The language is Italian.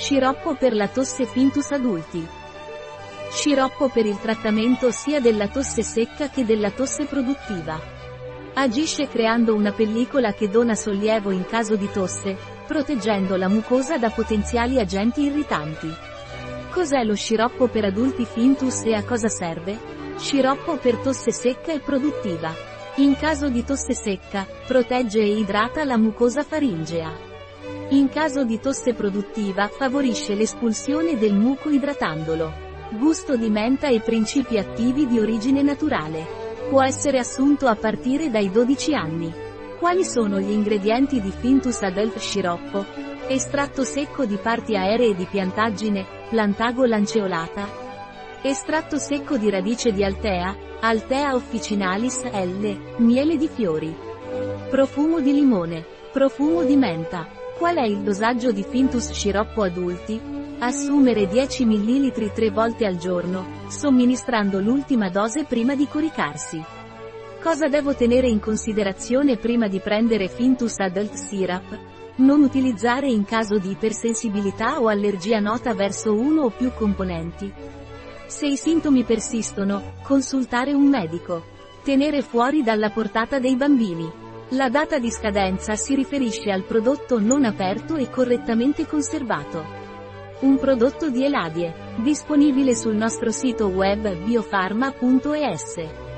Sciroppo per la tosse Fintus adulti. Sciroppo per il trattamento sia della tosse secca che della tosse produttiva. Agisce creando una pellicola che dona sollievo in caso di tosse, proteggendo la mucosa da potenziali agenti irritanti. Cos'è lo sciroppo per adulti Fintus e a cosa serve? Sciroppo per tosse secca e produttiva. In caso di tosse secca, protegge e idrata la mucosa faringea. In caso di tosse produttiva, favorisce l'espulsione del muco idratandolo. Gusto di menta e principi attivi di origine naturale. Può essere assunto a partire dai 12 anni. Quali sono gli ingredienti di Fintus Adult Sciroppo? Estratto secco di parti aeree di piantaggine, plantago lanceolata. Estratto secco di radice di Altea, Altea officinalis L, miele di fiori. Profumo di limone. Profumo di menta. Qual è il dosaggio di Fintus Sciroppo adulti? Assumere 10 ml 3 volte al giorno, somministrando l'ultima dose prima di coricarsi. Cosa devo tenere in considerazione prima di prendere Fintus Adult Syrup? Non utilizzare in caso di ipersensibilità o allergia nota verso uno o più componenti. Se i sintomi persistono, consultare un medico. Tenere fuori dalla portata dei bambini. La data di scadenza si riferisce al prodotto non aperto e correttamente conservato. Un prodotto di Eladie, disponibile sul nostro sito web biofarma.es.